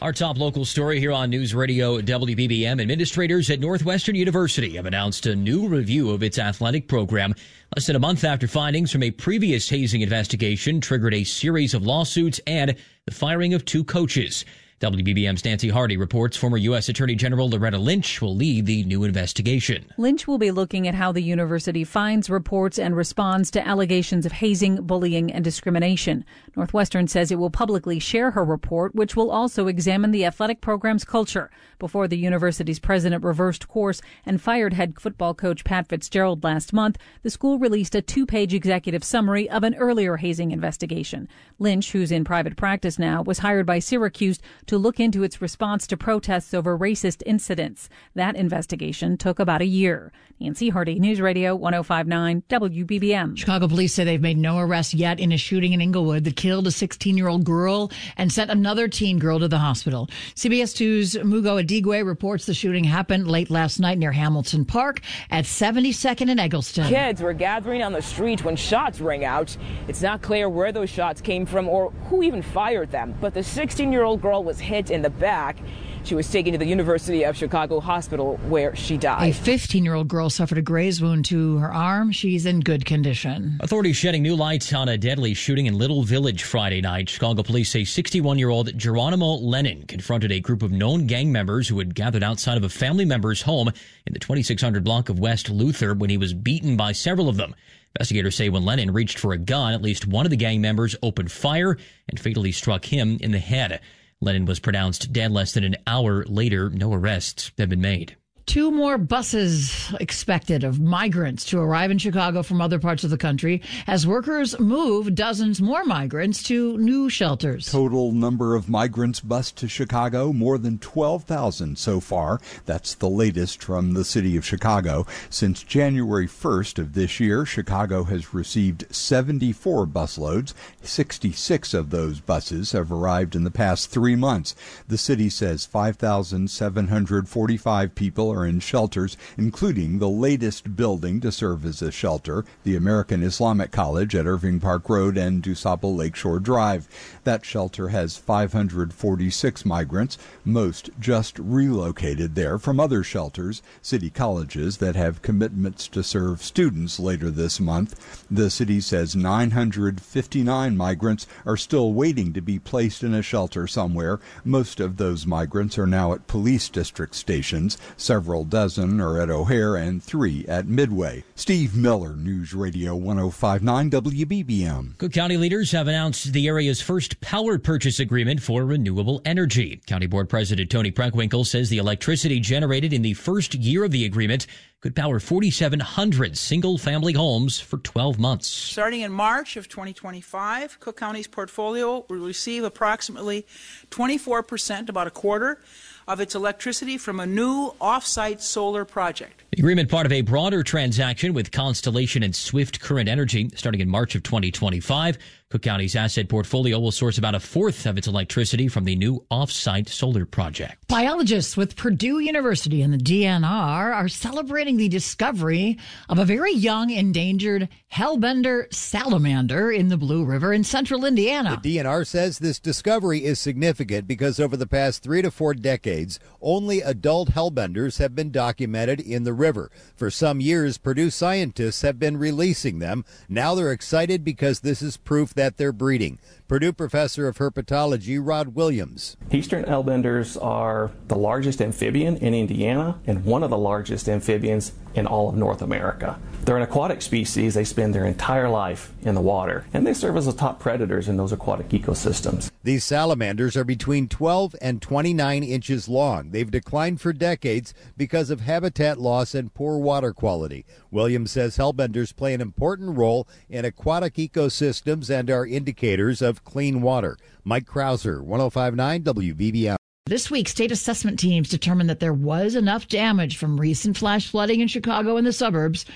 Our top local story here on News Radio WBBM administrators at Northwestern University have announced a new review of its athletic program less than a month after findings from a previous hazing investigation triggered a series of lawsuits and the firing of two coaches. WBBM's Nancy Harty reports former U.S. Attorney General Loretta Lynch will lead the new investigation. Lynch will be looking at how the university finds, reports, and responds to allegations of hazing, bullying, and discrimination. Northwestern says it will publicly share her report, which will also examine the athletic program's culture. Before the university's president reversed course and fired head football coach Pat Fitzgerald last month, the school released a two page executive summary of an earlier hazing investigation. Lynch, who's in private practice now, was hired by Syracuse to look into its response to protests over racist incidents. That investigation took about a year. Nancy Harty, News Radio 1059 WBBM. Chicago police say they've made no arrests yet in a shooting in Englewood that killed a 16 year old girl and sent another teen girl to the hospital. CBS 2's Mugo Odigwe reports the shooting happened late last night near Hamilton Park at 72nd and Eggleston. Kids were gathering on the street when shots rang out. It's not clear where those shots came from or who even fired them, but the 16 year old girl was hit in the back. She was taken to the University of Chicago Hospital where she died. A 15 year old girl suffered a graze wound to her arm. She's in good condition. Authorities shedding new lights on a deadly shooting in Little Village Friday night. Chicago police say 61 year old Geronimo Lennon confronted a group of known gang members who had gathered outside of a family member's home in the 2600 block of West Luther when he was beaten by several of them. Investigators say when Lennon reached for a gun, at least one of the gang members opened fire and fatally struck him in the head. Lennon was pronounced dead less than an hour later. No arrests have been made. Two more buses expected of migrants to arrive in Chicago from other parts of the country as workers move dozens more migrants to new shelters. Total number of migrants bused to Chicago, more than 12,000 so far. That's the latest from the city of Chicago. Since January 1st of this year, Chicago has received 74 busloads. 66 of those buses have arrived in the past three months. The city says 5,745 people are in shelters, including the latest building to serve as a shelter, the American Islamic College at Irving Park Road and DuSable Lakeshore Drive. That shelter has 546 migrants, most just relocated there from other shelters, city colleges that have commitments to serve students later this month. The city says 959 migrants are still waiting to be placed in a shelter somewhere. Most of those migrants are now at police district stations. Several dozen are at O'Hare and three at Midway. Steve Miller, News Radio 1059 WBBM. Cook County leaders have announced the area's first power purchase agreement for renewable energy. County Board President Toni Preckwinkle says the electricity generated in the first year of the agreement could power 4,700 single family homes for 12 months. Starting in March of 2025, Cook County's portfolio will receive approximately 24%, about a quarter, of its electricity from a new off-site solar project. The agreement part of a broader transaction with Constellation and Swift Current Energy starting in March of 2025. Cook County's asset portfolio will source about a fourth of its electricity from the new off-site solar project. Biologists with Purdue University and the DNR are celebrating the discovery of a very young endangered hellbender salamander in the Blue River in central Indiana. The DNR says this discovery is significant because over the past three to four decades, only adult hellbenders have been documented in the river. For some years, Purdue scientists have been releasing them. Now they're excited because this is proof that they're breeding. Purdue professor of herpetology Rod Williams. Eastern Hellbenders are the largest amphibian in Indiana and one of the largest amphibians in all of North America. They're an aquatic species. They spend their entire life in the water, and they serve as the top predators in those aquatic ecosystems. These salamanders are between 12 and 29 inches long. They've declined for decades because of habitat loss and poor water quality. Williams says hellbenders play an important role in aquatic ecosystems and are indicators of clean water. Mike Krauser, 1059 WBBM. This week, state assessment teams determined that there was enough damage from recent flash flooding in Chicago and the suburbs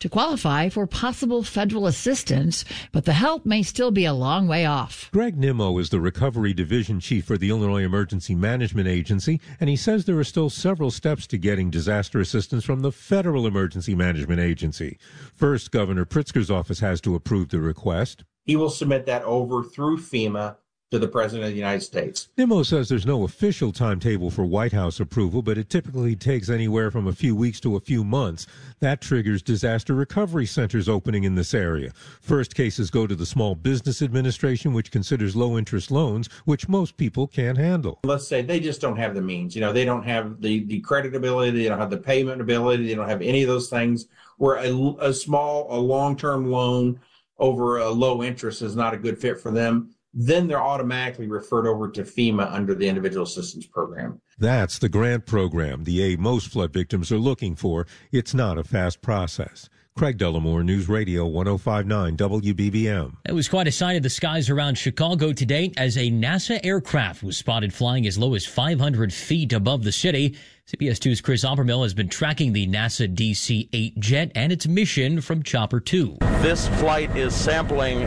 to qualify for possible federal assistance, but the help may still be a long way off. Greg Nimmo is the Recovery Division Chief for the Illinois Emergency Management Agency, and he says there are still several steps to getting disaster assistance from the Federal Emergency Management Agency. First, Governor Pritzker's office has to approve the request. He will submit that over through FEMA to the President of the United States. Nimmo says there's no official timetable for White House approval, but it typically takes anywhere from a few weeks to a few months. That triggers disaster recovery centers opening in this area. First cases go to the Small Business Administration, which considers low interest loans, which most people can't handle. Let's say they just don't have the means. You know, they don't have the, the credit ability, they don't have the payment ability, they don't have any of those things. Where a, a small, a long term loan over a low interest is not a good fit for them then they're automatically referred over to FEMA under the Individual Assistance Program. That's the grant program, the aid most flood victims are looking for. It's not a fast process. Craig Dellimore, News Radio 1059 WBBM. It was quite a sight of the skies around Chicago today as a NASA aircraft was spotted flying as low as 500 feet above the city. CBS 2's Chris Oppermill has been tracking the NASA DC 8 jet and its mission from Chopper 2. This flight is sampling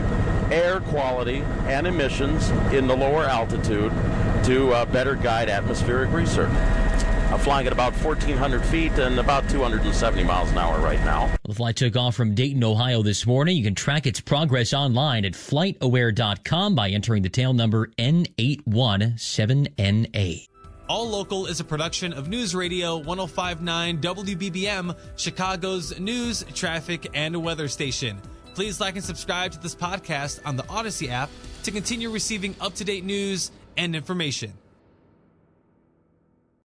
air quality and emissions in the lower altitude to uh, better guide atmospheric research. I'm flying at about 1,400 feet and about 270 miles an hour right now. The flight took off from Dayton, Ohio this morning. You can track its progress online at flightaware.com by entering the tail number N817NA. All Local is a production of News Radio 1059 WBBM, Chicago's news, traffic, and weather station. Please like and subscribe to this podcast on the Audacy app to continue receiving up to date news and information.